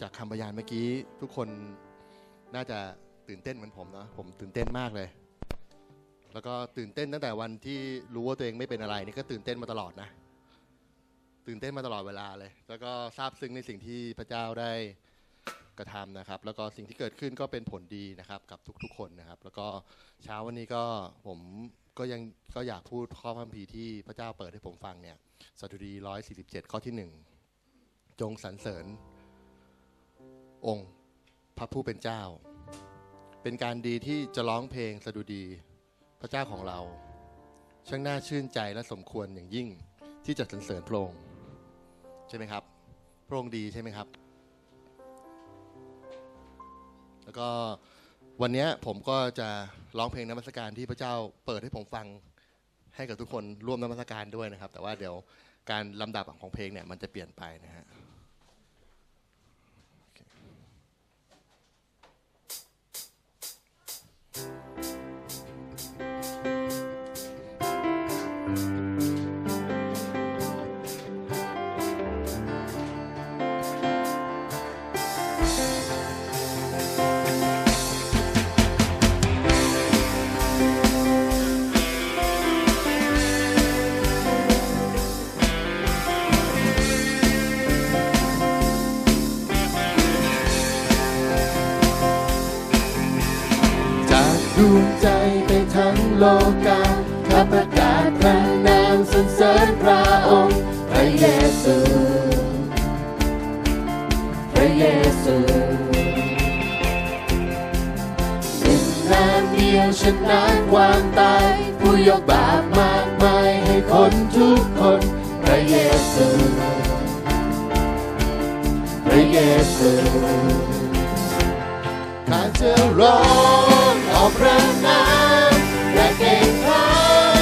จากคำบรรยายเมื่อกี้ ทุกคนน่าจะตื่นเต้นเหมือนผมเนาะผมตื่นเต้นมากเลย แล้วก็ตื่นเต้นตั้งแต่วันที่รู้ว่าตัวเองไม่เป็นอะไรนี่ก็ตื่นเต้นมาตลอดนะ ตื่นเต้นมาตลอดเวลาเลย แล้วก็ซาบซึ้งในสิ่งที่พระเจ้าได้กระทำนะครับ แล้วก็สิ่งที่เกิดขึ้นก็เป็นผลดีนะครับ กับทุกๆ คนนะครับ แล้วก็เช้าวันนี้ก็ผมก็ยังก็อยากพูดข้อพระคัมภีร์ที่พระเจ้าเปิดให้ผมฟังเนี่ยสดุดี147 ข้อที่หนึ่งจงสรรเสริญ องค์พระผู้เป็นเจ้า เป็นการดีที่จะร้องเพลงสดุดีพระเจ้าของเรา ช่างน่าชื่นใจและสมควรอย่างยิ่งที่จะสรรเสริญพระองค์ใช่ไหมครับ พระองค์ดีใช่ไหมครับ แล้วก็วันนี้ผมก็จะร้องเพลงนมัสการที่พระเจ้าเปิดให้ผมฟังให้กับทุกคนร่วมนมัสการด้วยนะครับ แต่ว่าเดี๋ยวการลำดับของเพลงเนี่ยมันจะเปลี่ยนไปนะฮะ จ ดวงใจไปทั้งโลกาข้าประกาศพระนามสรรเสริญพระองค์ พระเยซู พระเยซูหนึ่งนามเดียวชนะความตาย ผู้ยกบาปมากมายให้คนทุกคน พระเยซู พระเยซูข้าจะรอ ออกพระนามและเก่งขั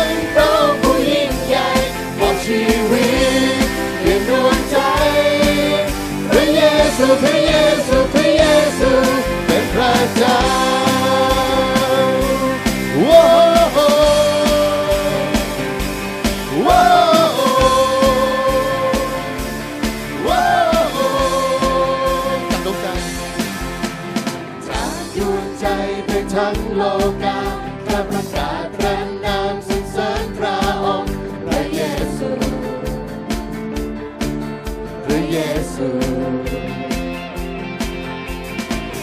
นพระองผู้ยิ่งใหญ่บอกชีวิตเพียนดวงใจพระเยซูพระเยซูพระเยซูเป็นพระเจ้า กาข้าประกาศพระนามสรรเสริญพระองค์พระเยซูพระเยซู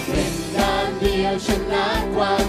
เป็นนามเดียวชนะควา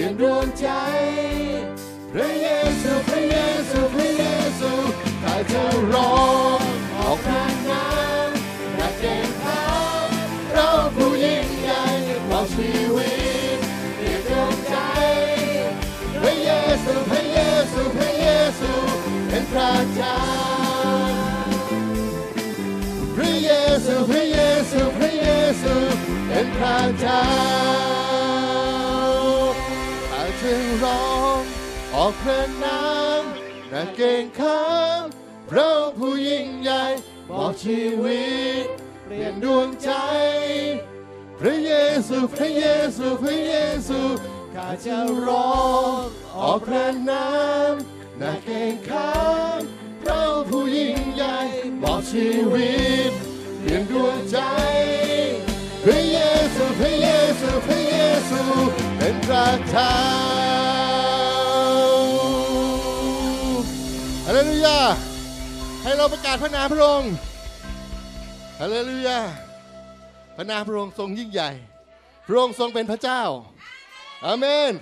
เปลี่ยนดวงใจพระเยซู ออกพระนามนาเก่งข้ามพระผู้ยิ่งใหญ่บอกชีวิต เปลี่ยนดวงใจ พระเยซูพระเยซูพระเยซูข้าจะร้องออกพระนามนาเก่งข้ามพระผู้ยิ่งใหญ่บอกชีวิต เปลี่ยนดวงใจพระเยซูพระเยซูพระเยซูเป็นพระเจ้า ให้เราประกาศพระนามพระองค์ฮาเลลูยาพระนามพระองค์ทรงยิ่งใหญ่ พระองค์ทรงเป็นพระเจ้าอาเมน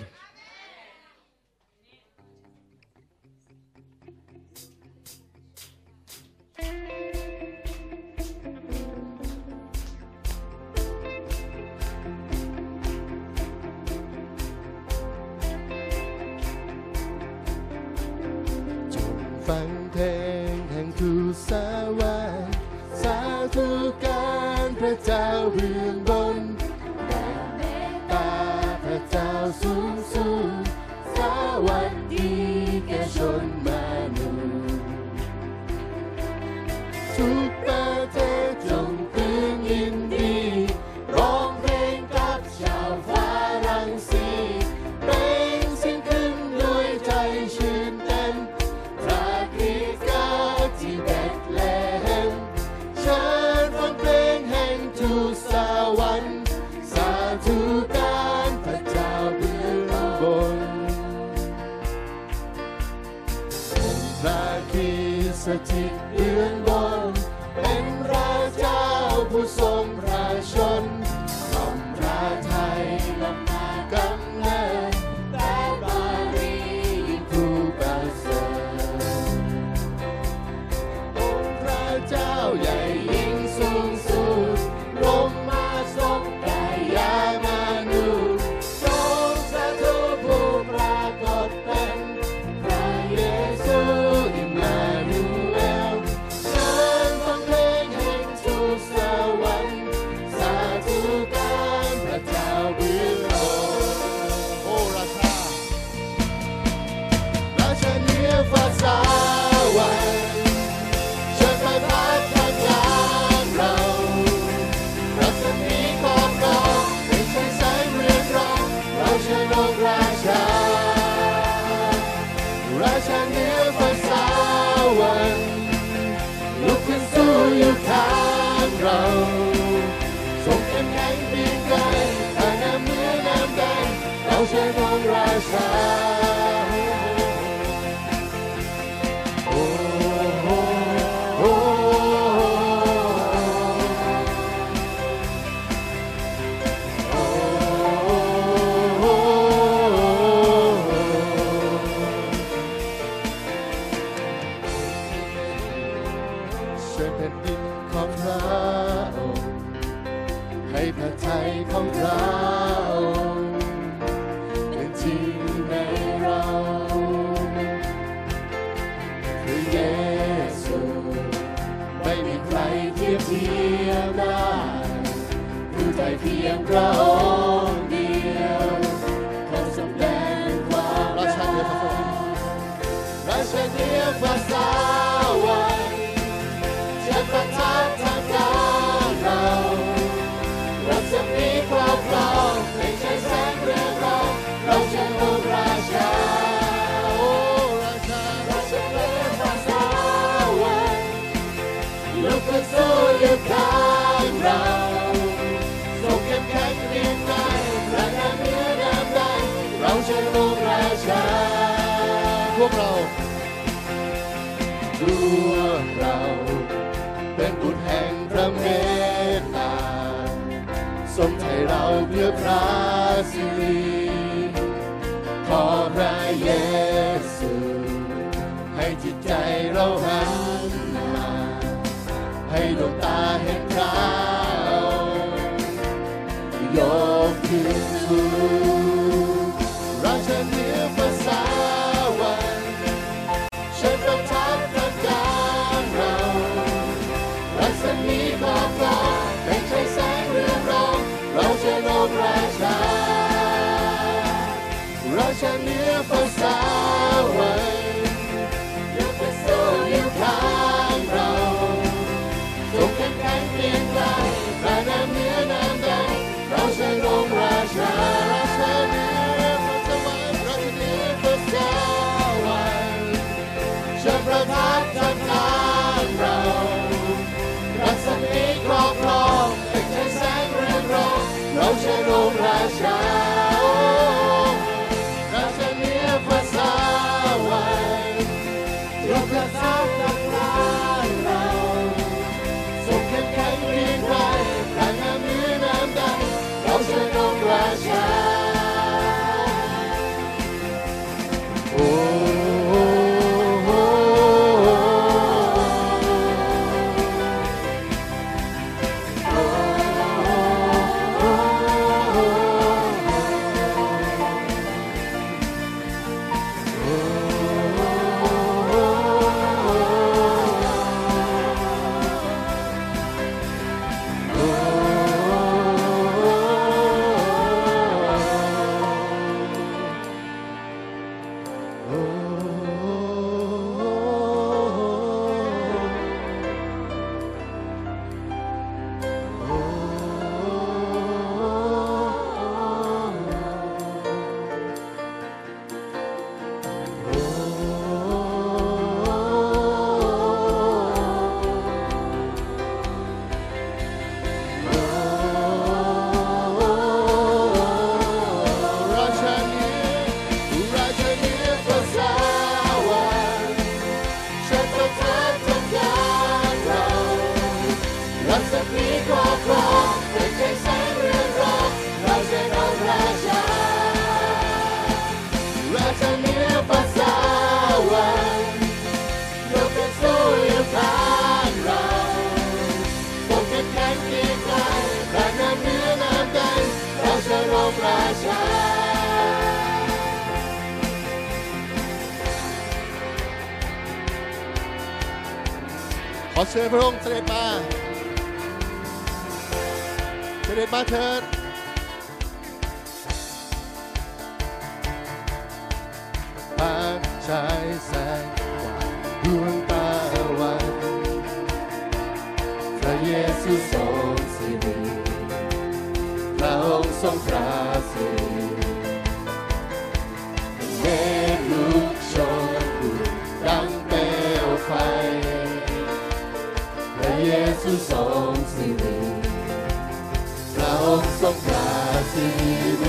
จงฟังเพลง งทูตสวรรค์สาธุการพระเจ้าเบื้องบนตาพระเจ้าสูงสูง เราทรงเข้มแข็งปีนไกลทางน้ำเมือน้ำแดงเราเชิญองราชา พวกเราพวกเราเป็นบุตรแห่งพระเมตตาทรงให้เราเพื่อพระสิริขอพระเยซูให้จิตใจเราหันมา ให้ดวงตาเห็นพระยกขึ้นสู ฉันเหนือฟ้าวรรค์ยกกะสู้อยู่ข้างเราทรงเป็นแข็เพียงไกลพระนามเหนือน้ำใดเราเชินมราชิา ขอเชิญพระองค์เสด็จมา เสด็จมาเถิดพระชายแสงกว่าดวงตาวันพระเยซูทรงสิริพระองค์ทรงพระสิริ ชูทงสิริพระองค์ทรงประสิริ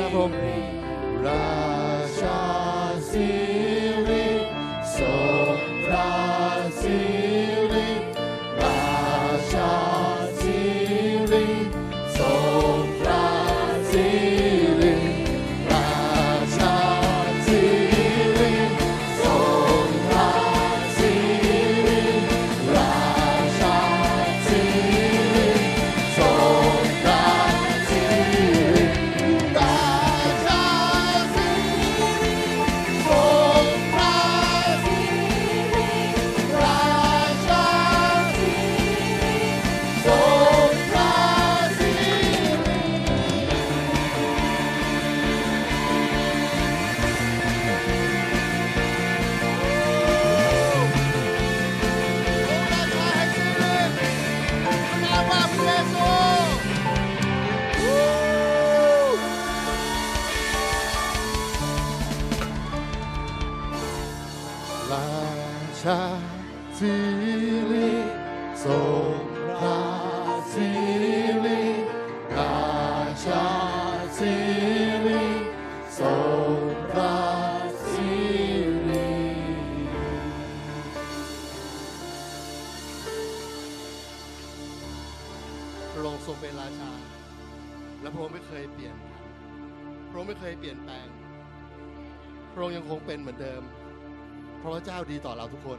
Cabo. แปลง พระองค์ยังคงเป็นเหมือนเดิมเพราะพระเจ้าดีต่อเราทุกคน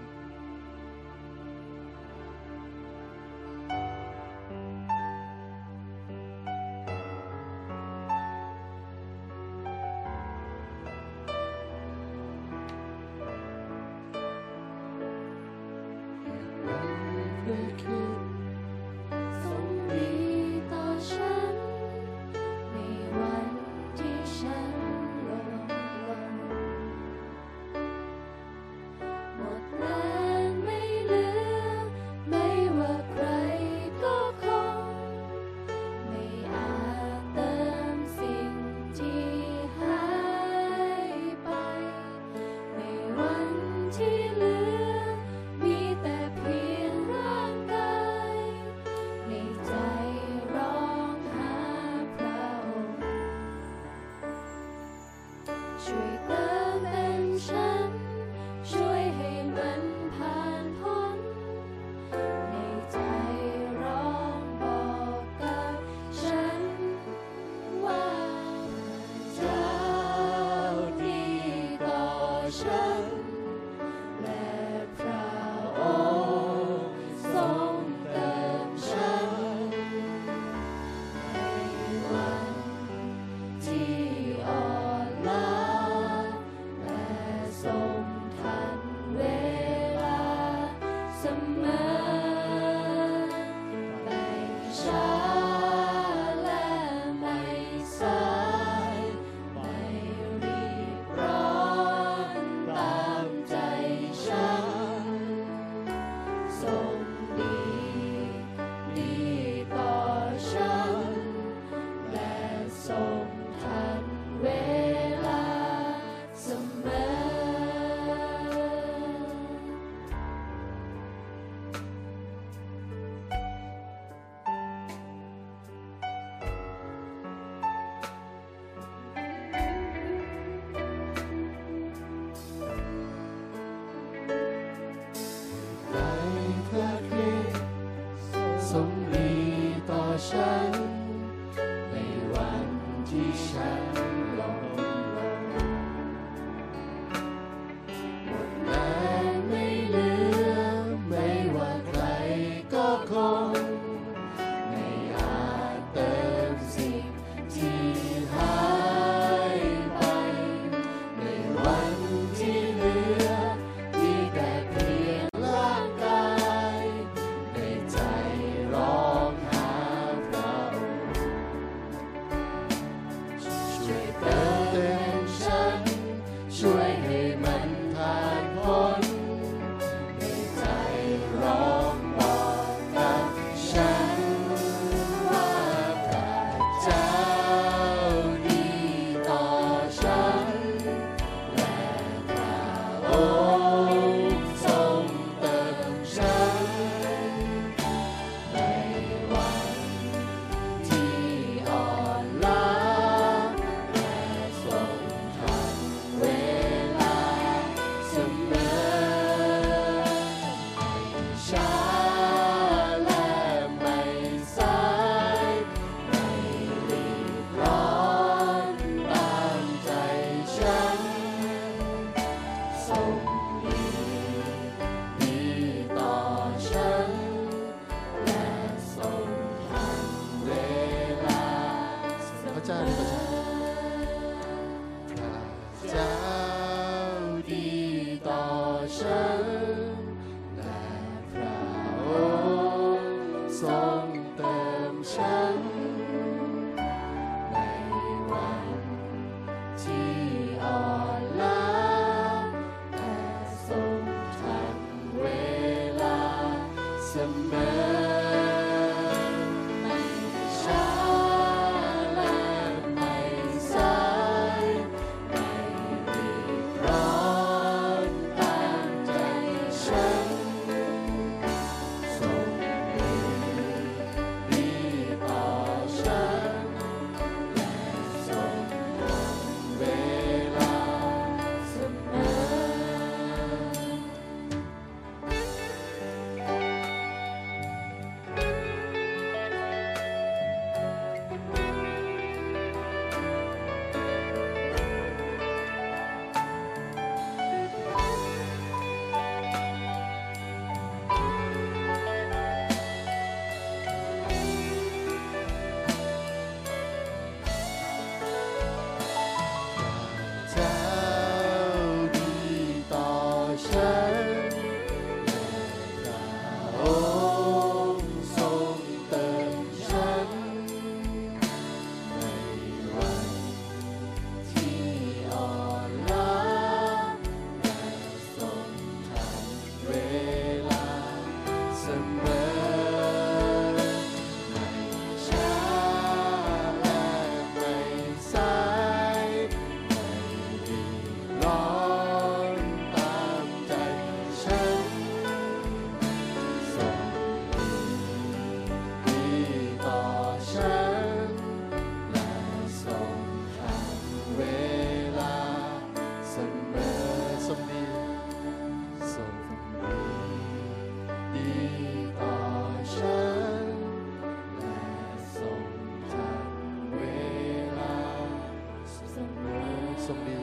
sobre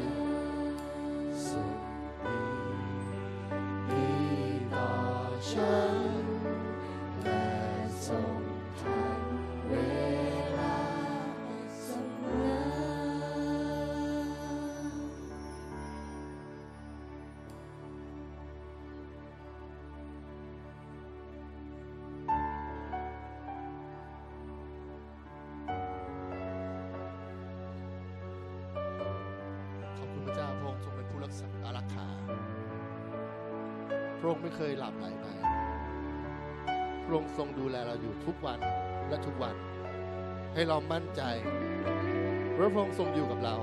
ระองค์ไม่เคยหลับไหลไป พระองค์ทรงดูแลเราอยู่ทุกวันและทุกวัน ให้เรามั่นใจพระองค์ทรงอยู่กับเรา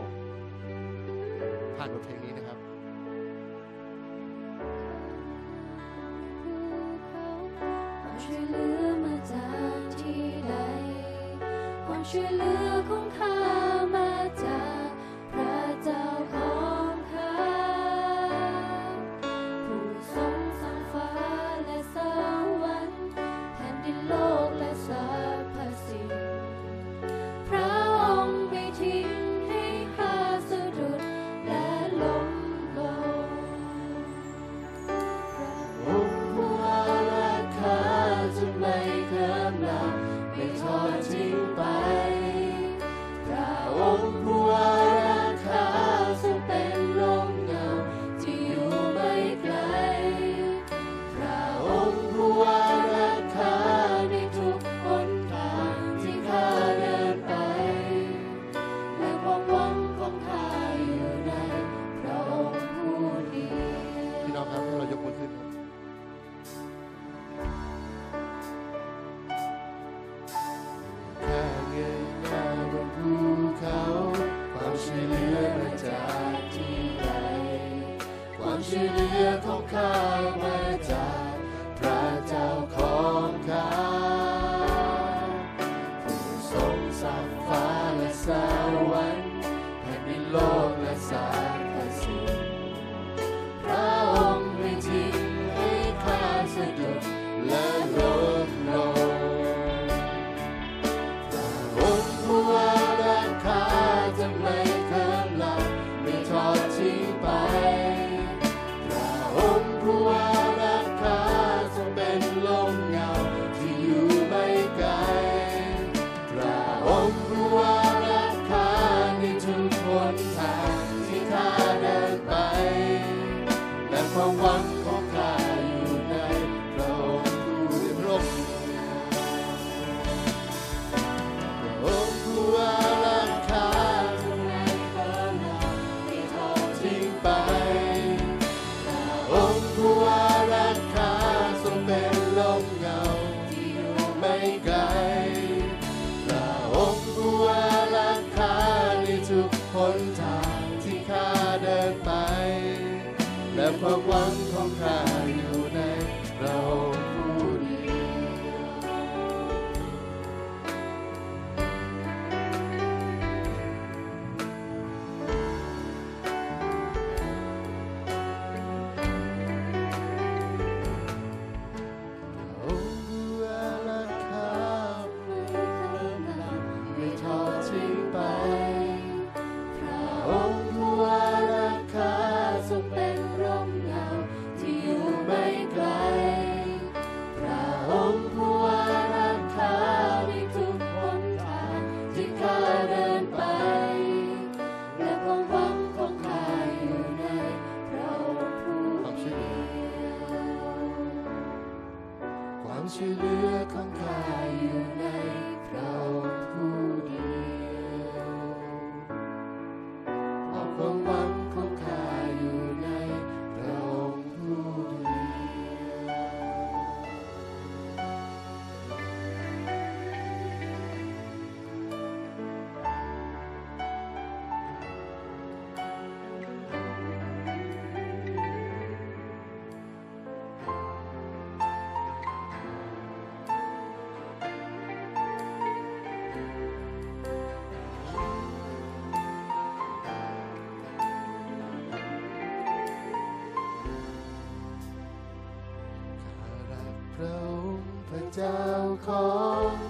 ของ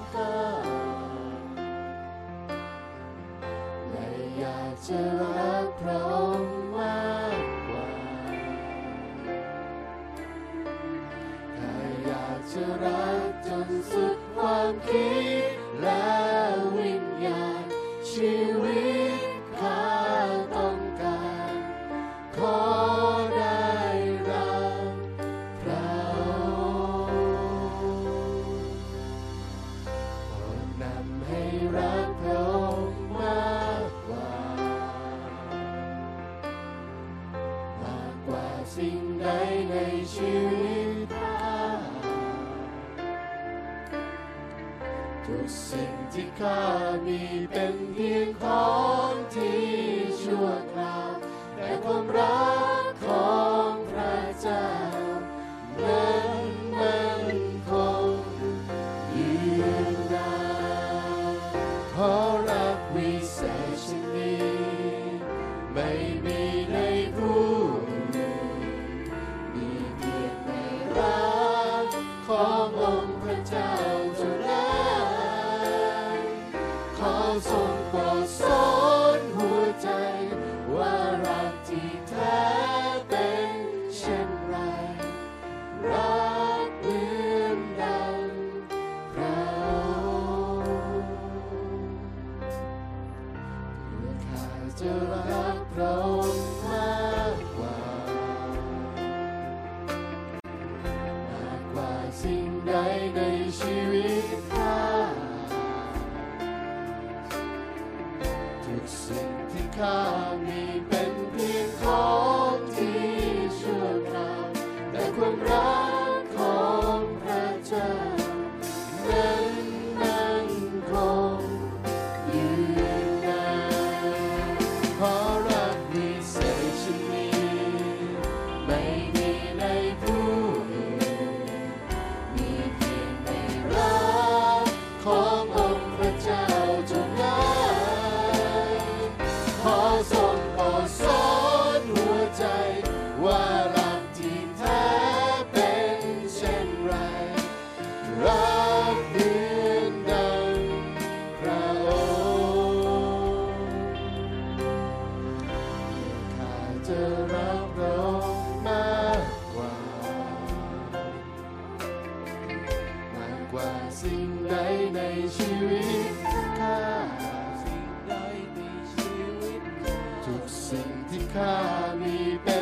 ามีเป็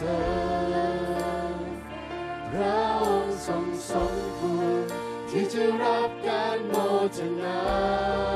สริญพทรงสมควรที่จะรับการโมทนา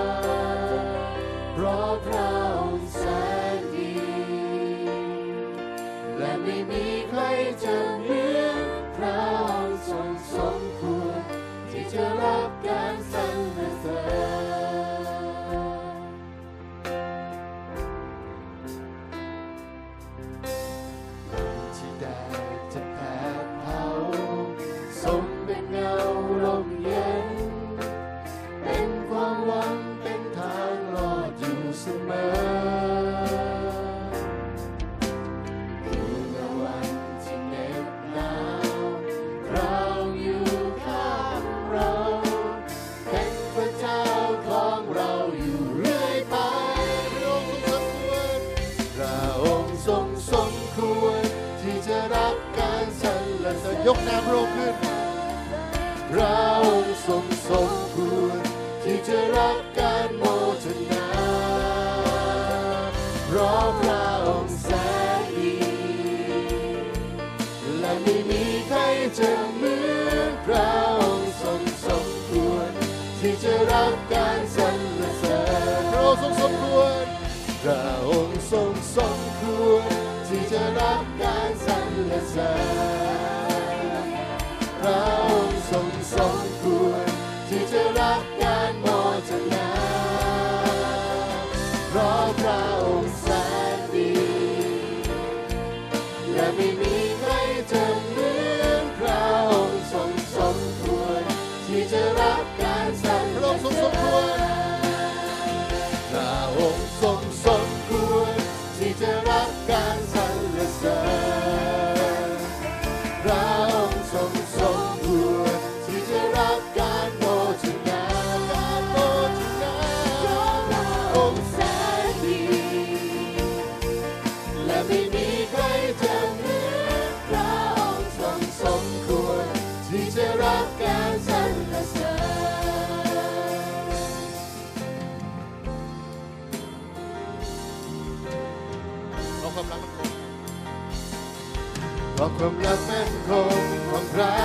ราะความรักมันคงของเรา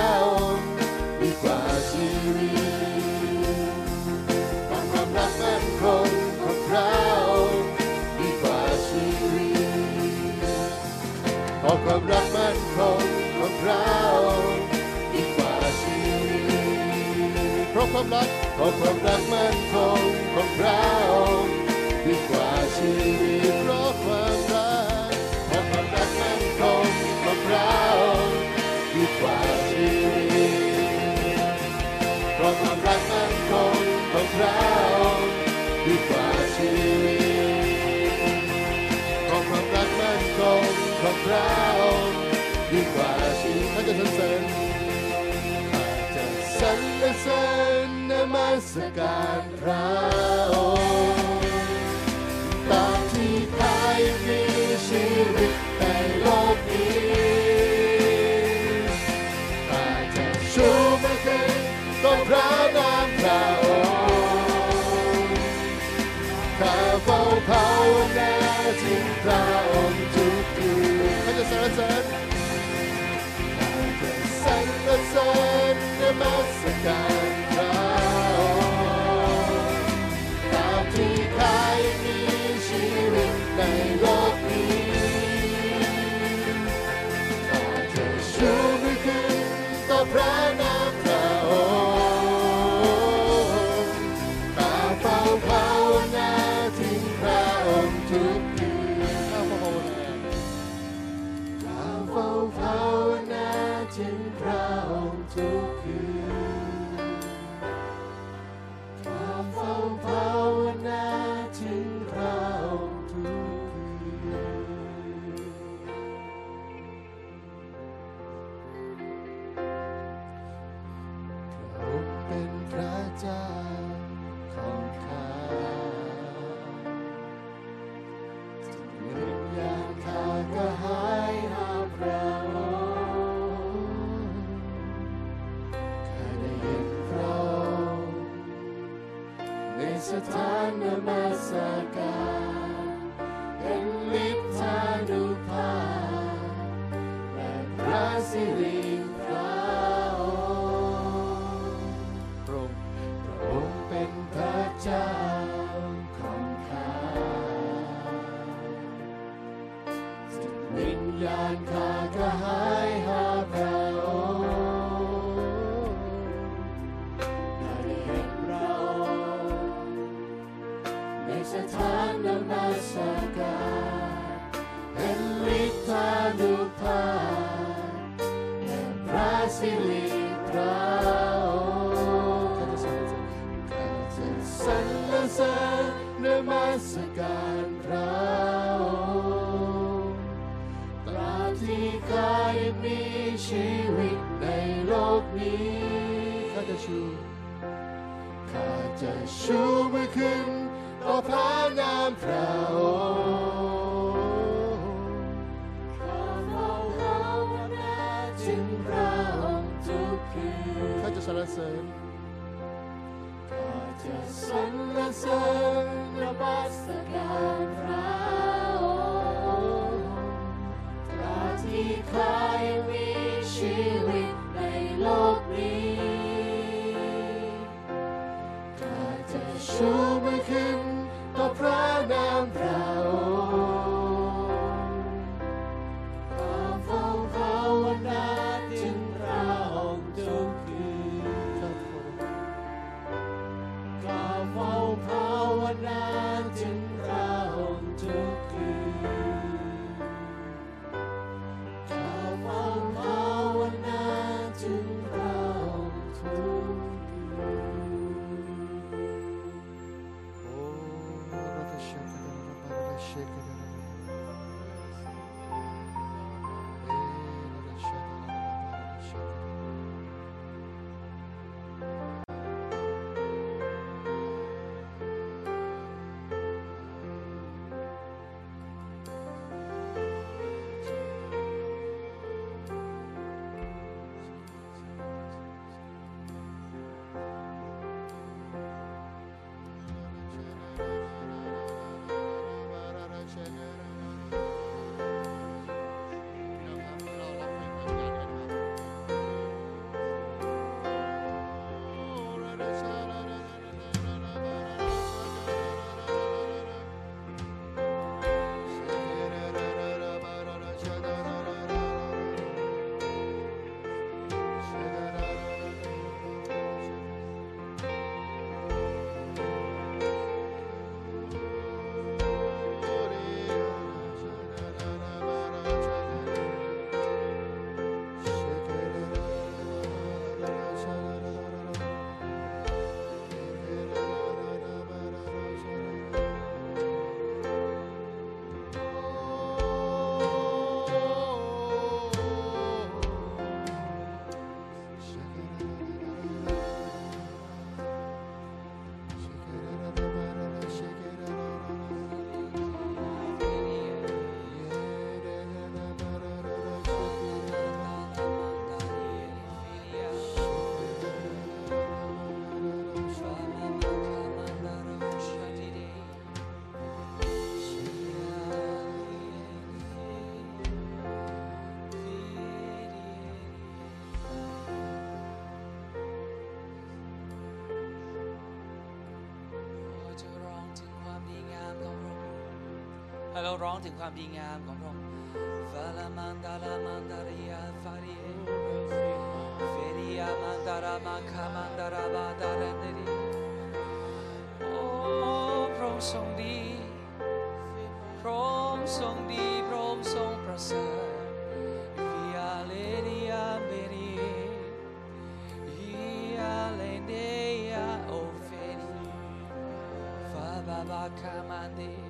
ดีกว่าชีวิตเพรความรักมันคงของเราดีกว่าชีวิตเพรความรักมันคงของเราดีกว่าชีวิตเพราะความรักเพราะความรักมันคงของเราดีกว่าชีวิต พระองค์ตอนที่ข้ายัชีวิตในโลกนี้ข้าจะชูมืขึ้นต้นพระนามระองค์ข้าเฝ้าภาวนาถึงระองตุกคืาจะสรรเสริญจะสรสัสการ Pra จะสรรเสริญนมัสการพระองค์ตราที่ข้ายังมีชีวิตในโลกนี้ข้าจะชูมือขึ้นต่อพระนา ราร้องถึงความดีงามของพระองค์ฟาลามันดาลามันดาริยาฟาริเอเฟริยามันดารามาคามันดาราบาดาเรนเดรีโอ้พระองค์ทรงดีพระองค์ทรงดีพระองค์ทรงประเสริฐวิอาเลริยาเมริเอ Hialeluya, oh Feli, Fa Baba Kamande, oh Yesu, Fa la mancando shomduye, oh ความดีของพ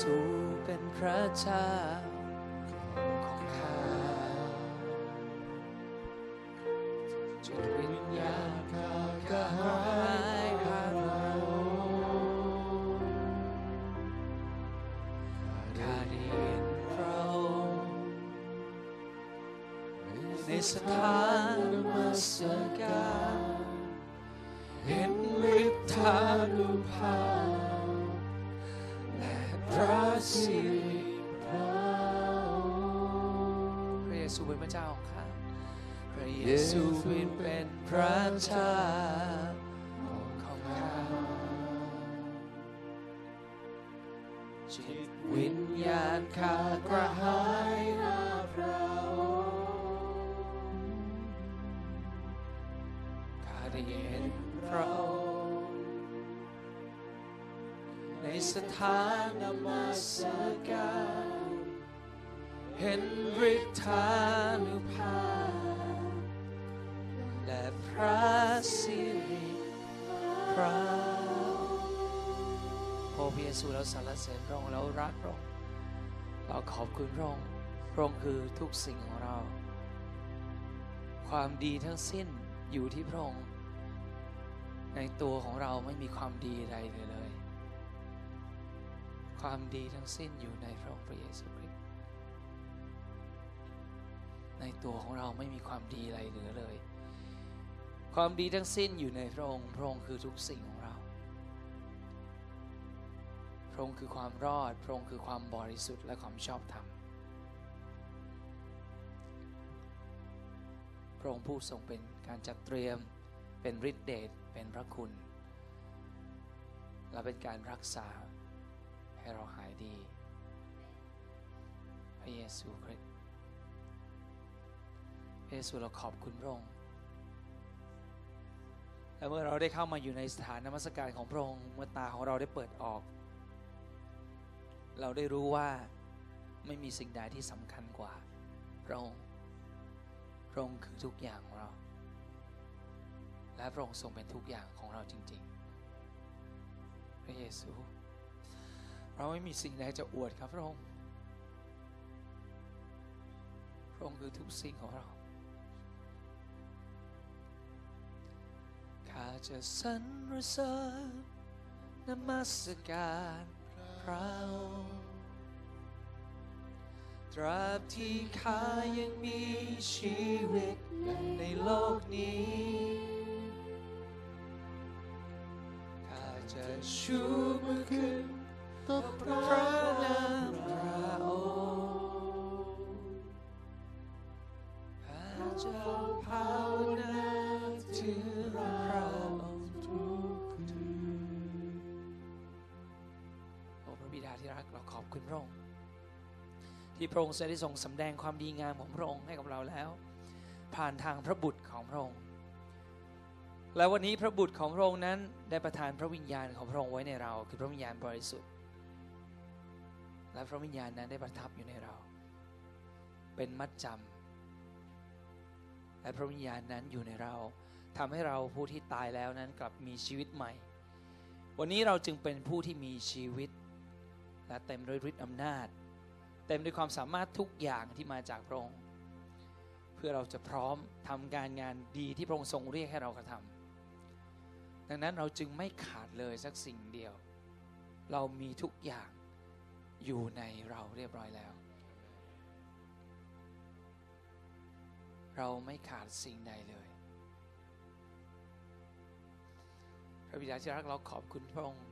สูเป็นพระเจ้า ระเยซูเป็นพระเจ้าของข้าจิตวิญญาณข้ากระหายหาพระองค์ข้าได้เห็นพระองค์ในสถานนมัสการเห็นฤทธา ซูเราสรรเสริญพระองค์เรารักพระองค์เราขอบคุณพระองค์พระองค์คือทุกสิ่งของเรา ความดีทั้งสิ้นอยู่ที่พระองค์ในตัวของเราไม่มีความดีใดเลยความดีทั้งสิ้นอยู่ในพระองค์พระเยซูคริสต์ในตัวของเราไม่มีความดีอะไรเหลือเลย ความดีทั้งสิ้นอยู่ในพระองค์พระองค์คือทุกสิ่ง ราพระองค์คือความรอด พระองค์คือความบริสุทธิ์และความชอบธรรม พระองค์ผู้ทรงเป็นการจัดเตรียม เป็นฤทธิเดช เป็นพระคุณ และเป็นการรักษาให้เราหายดี พระเยซูคริสต์ พระเยซูเราขอบคุณพระองค์ และเมื่อเราได้เข้ามาอยู่ในสถานนมัสการของพระองค์ เมื่อตาของเราได้เปิดออก เราได้รู้ว่าไม่มีสิ่งใดที่สำคัญกว่า พระองค์ พระองค์คือทุกอย่างของเรา และพระองค์ทรงเป็นทุกอย่างของเราจริง ๆ พระเยซู เราไม่มีสิ่งใดจะอวดครับพระองค์ พระองค์คือทุกสิ่งของเราข้าจะสรรเสริญนมัสการ พระองค์ตราบที่ข้ายังมีชีวิตในโลกนี้ข้าจะชูมือขึ้นต่อพระนามพระองค์ข้าจะภาวนา พระองค์ ที่พระองค์ได้ทรงสำแดงความดีงามของพระองค์ให้กับเราแล้ว ผ่านทางพระบุตรของพระองค์ และวันนี้พระบุตรของพระองค์นั้นได้ประทานพระวิญญาณของพระองค์ไว้ในเรา คือพระวิญญาณบริสุทธิ์ และพระวิญญาณนั้นได้ประทับอยู่ในเรา เป็นมัดจำและพระวิญญาณนั้นอยู่ในเราทำให้เราผู้ที่ตายแล้วนั้นกลับมีชีวิตใหม่ วันนี้เราจึงเป็นผู้ที่มีชีวิต และเต็มด้วยฤทธิ์อำนาจ เต็มด้วยความสามารถทุกอย่างที่มาจากพระองค์เพื่อเราจะพร้อมทำการงานดีที่พระองค์ทรงเรียกให้เรากระทำดังนั้นเราจึงไม่ขาดเลยสักสิ่งเดียว เรามีทุกอย่างอยู่ในเราเรียบร้อยแล้ว เราไม่ขาดสิ่งใดเลยพระบิดาที่รักเราขอบคุณพระองค์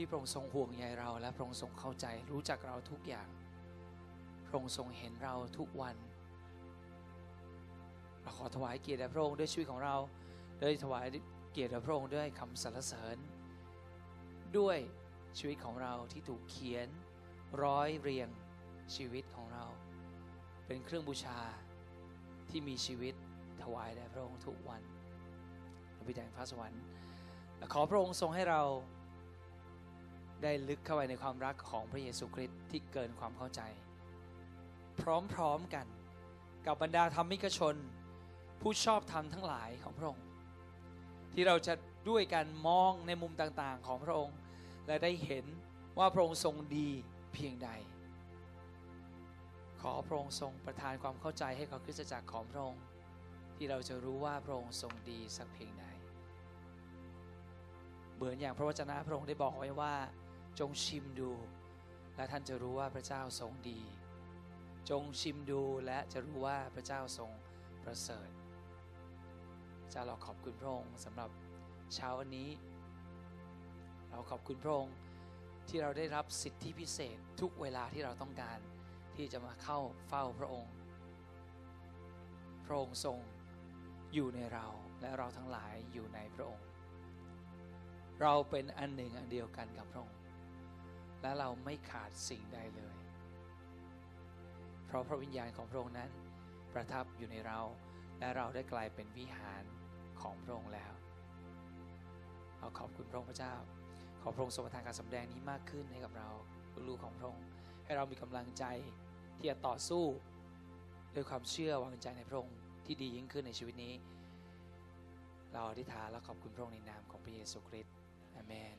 ที่พระองค์ทรงห่วงใยเราและพระองค์ทรงเข้าใจรู้จักเราทุกอย่าง พระองค์ทรงเห็นเราทุกวัน เราขอถวายเกียรติแด่พระองค์ด้วยชีวิตของเราโดยถวายเกียรติแด่พระองค์ด้วยคำสรรเสริญ ด้วยชีวิตของเราที่ถูกเขียนร้อยเรียงชีวิตของเรา เป็นเครื่องบูชาที่มีชีวิตถวายแด่พระองค์ทุกวันพระบิดาแห่งฟ้าสวรรค์และขอพระองค์ทรงให้เรา ได้ลึกเข้าไปในความรักของพระเยซูคริสต์ที่เกินความเข้าใจ พร้อมๆกันกับบรรดาธรรมิกชน ผู้ชอบธรรมทั้งหลายของพระองค์ ที่เราจะด้วยกันมองในมุมต่างๆของพระองค์ และได้เห็นว่าพระองค์ทรงดีเพียงใด ขอพระองค์ทรงประทานความเข้าใจให้กับคริสตจักรของพระองค์ ที่เราจะรู้ว่าพระองค์ทรงดีสักเพียงใดเหมือนอย่างพระวจนะพระองค์ได้บอกไว้ว่า จงชิมดู และท่านจะรู้ว่าพระเจ้าทรงดี จงชิมดูและจะรู้ว่าพระเจ้าทรงประเสริฐเจ้าเราขอบคุณพระองค์สำหรับเช้าวันนี้ เราขอบคุณพระองค์ที่เราได้รับสิทธิพิเศษทุกเวลาที่เราต้องการที่จะมาเข้าเฝ้าพระองค์ พระองค์ทรงอยู่ในเราและเราทั้งหลายอยู่ในพระองค์ เราเป็นอันหนึ่งอันเดียวกันกับพระองค์ และเราไม่ขาดสิ่งใดเลย เพราะพระวิญญาณของพระองค์นั้น ประทับอยู่ในเรา และเราได้กลายเป็นวิหารของพระองค์แล้วเราขอบคุณพระองค์พระเจ้า ขอพระองค์ทรงประทานการสำแดงนี้มากขึ้นให้กับเราลูกของพระองค์ ให้เรามีกำลังใจที่จะต่อสู้ด้วยความเชื่อวางใจในพระองค์ที่ดียิ่งขึ้นในชีวิตนี้ เราอธิษฐานและขอบคุณพระองค์ในนามของพระเยซูคริสต์อาเมน